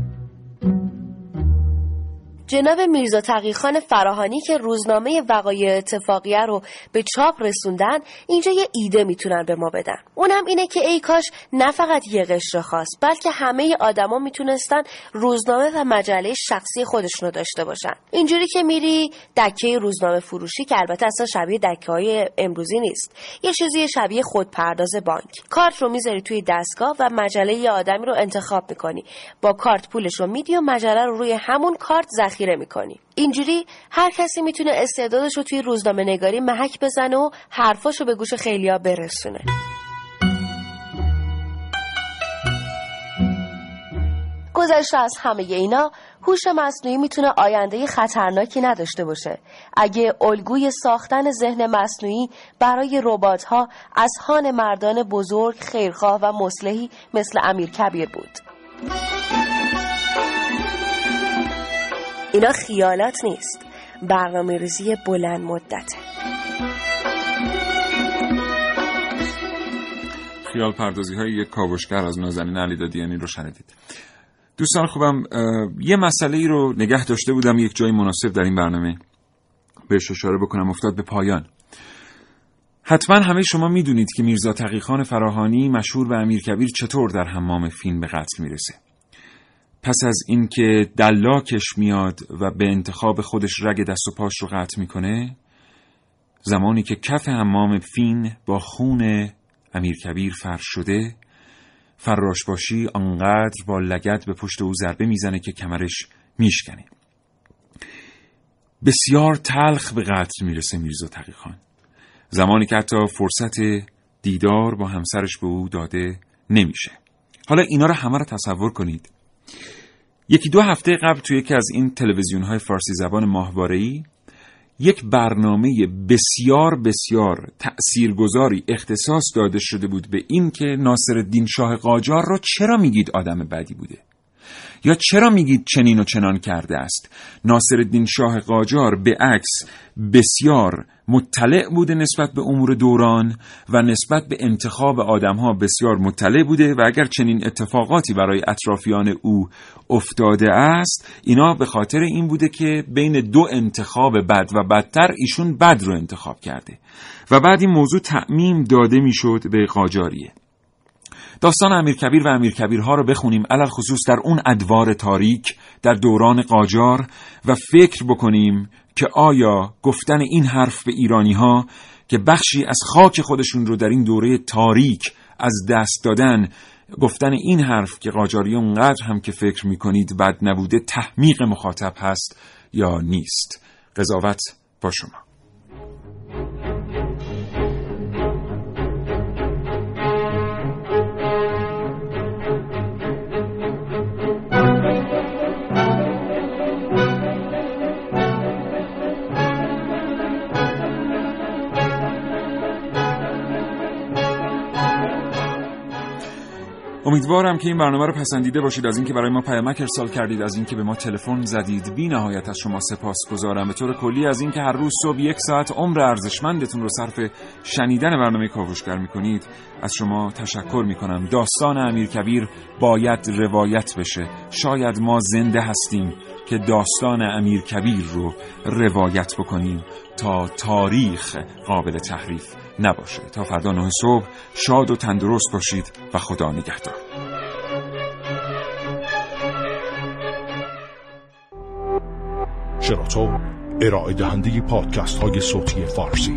جناب میرزا تقیخان فراهانی که روزنامه وقایع اتفاقیه رو به چاپ رسوندن اینجا یه ایده می‌تونن به ما بدن. اونم اینه که ای کاش نه فقط یه قشر خاص بلکه همه آدما می‌تونستن روزنامه و مجله شخصی خودشون رو داشته باشن. اینجوری که میری دکه روزنامه فروشی که البته اصلا شبیه دکه های امروزی نیست. یه چیزی شبیه خودپرداز بانک. کارت رو می‌ذاری توی دستگاه و مجله یه آدمی رو انتخاب می‌کنی. با کارت پولش رو میدی و مجله رو روی همون کارت ذخیره می‌کنی. اینجوری هر کسی می‌تونه استعدادش رو توی روزنامه نگاری محک بزنه و حرفاش رو به گوش خیلیا برسونه. گذشته از همه اینا هوش مصنوعی می‌تونه آینده خطرناکی نداشته باشه. اگه الگوی ساختن ذهن مصنوعی برای ربات ها از هان مردان بزرگ خیرخواه و مصلحی مثل امیر کبیر بود. اینا خیالات نیست. برنامه ریزی بلند مدته. خیال پردازی های یک کاوشگر از نازنین علی دادیانی رو شنیدید. دوستان خوبم یه مسئله ای رو نگه داشته بودم یک جای مناسب در این برنامه بهش اشاره بکنم افتاد به پایان. حتما همه شما می‌دونید که میرزا تقیخان فراهانی مشهور به امیر کبیر چطور در حمام فین به قتل می‌رسه. پس از اینکه دلاکش میاد و به انتخاب خودش رگ دست و پاش رو قطع می‌کنه زمانی که کف حمام فین با خون امیر کبیر فرش شده فراش باشی آنقدر با لگت به پشت او ضربه می‌زنه که کمرش میشکنه. بسیار تلخ به قتل می‌رسه میرزا تقیخان زمانی که حتی فرصت دیدار با همسرش به او داده نمیشه. حالا اینا رو همه رو تصور کنید. یکی دو هفته قبل توی یکی از این تلویزیون های فارسی زبان ماهواره‌ای یک برنامه بسیار بسیار تأثیرگذاری اختصاص داده شده بود به این که ناصر الدین شاه قاجار را چرا میگید آدم بدی بوده؟ یا چرا میگید چنین و چنان کرده است؟ ناصر الدین شاه قاجار به عکس بسیار مطلع بوده نسبت به امور دوران و نسبت به انتخاب آدمها بسیار مطلع بوده و اگر چنین اتفاقاتی برای اطرافیان او افتاده است اینا به خاطر این بوده که بین دو انتخاب بد و بدتر ایشون بد رو انتخاب کرده. و بعد این موضوع تعمیم داده می‌شد به قاجاریه. داستان امیرکبیر و امیرکبیرها رو بخونیم علل خصوص در اون ادوار تاریک در دوران قاجار و فکر بکنیم که آیا گفتن این حرف به ایرانی ها که بخشی از خاک خودشون رو در این دوره تاریک از دست دادن گفتن این حرف که قاجاری اونقدر هم که فکر می‌کنید بد نبوده تحمیق مخاطب هست یا نیست؟ قضاوت با شما. امیدوارم که این برنامه رو پسندیده باشید از اینکه برای ما پیامک ارسال کردید از اینکه به ما تلفن زدید. بی نهایت از شما سپاس گذارم به طور کلی از اینکه هر روز صبح یک ساعت عمر ارزشمندتون رو صرف شنیدن برنامه کاوشگر می‌کنید از شما تشکر می‌کنم. داستان امیر کبیر باید روایت بشه. شاید ما زنده هستیم که داستان امیر کبیر رو روایت بکنیم. تا تاریخ قابل تحریف نباشه. تا فردا نه صبح شاد و تندرست باشید و خدا نگهدار. شراطو ارائه دهنده پادکست های صوتی فارسی.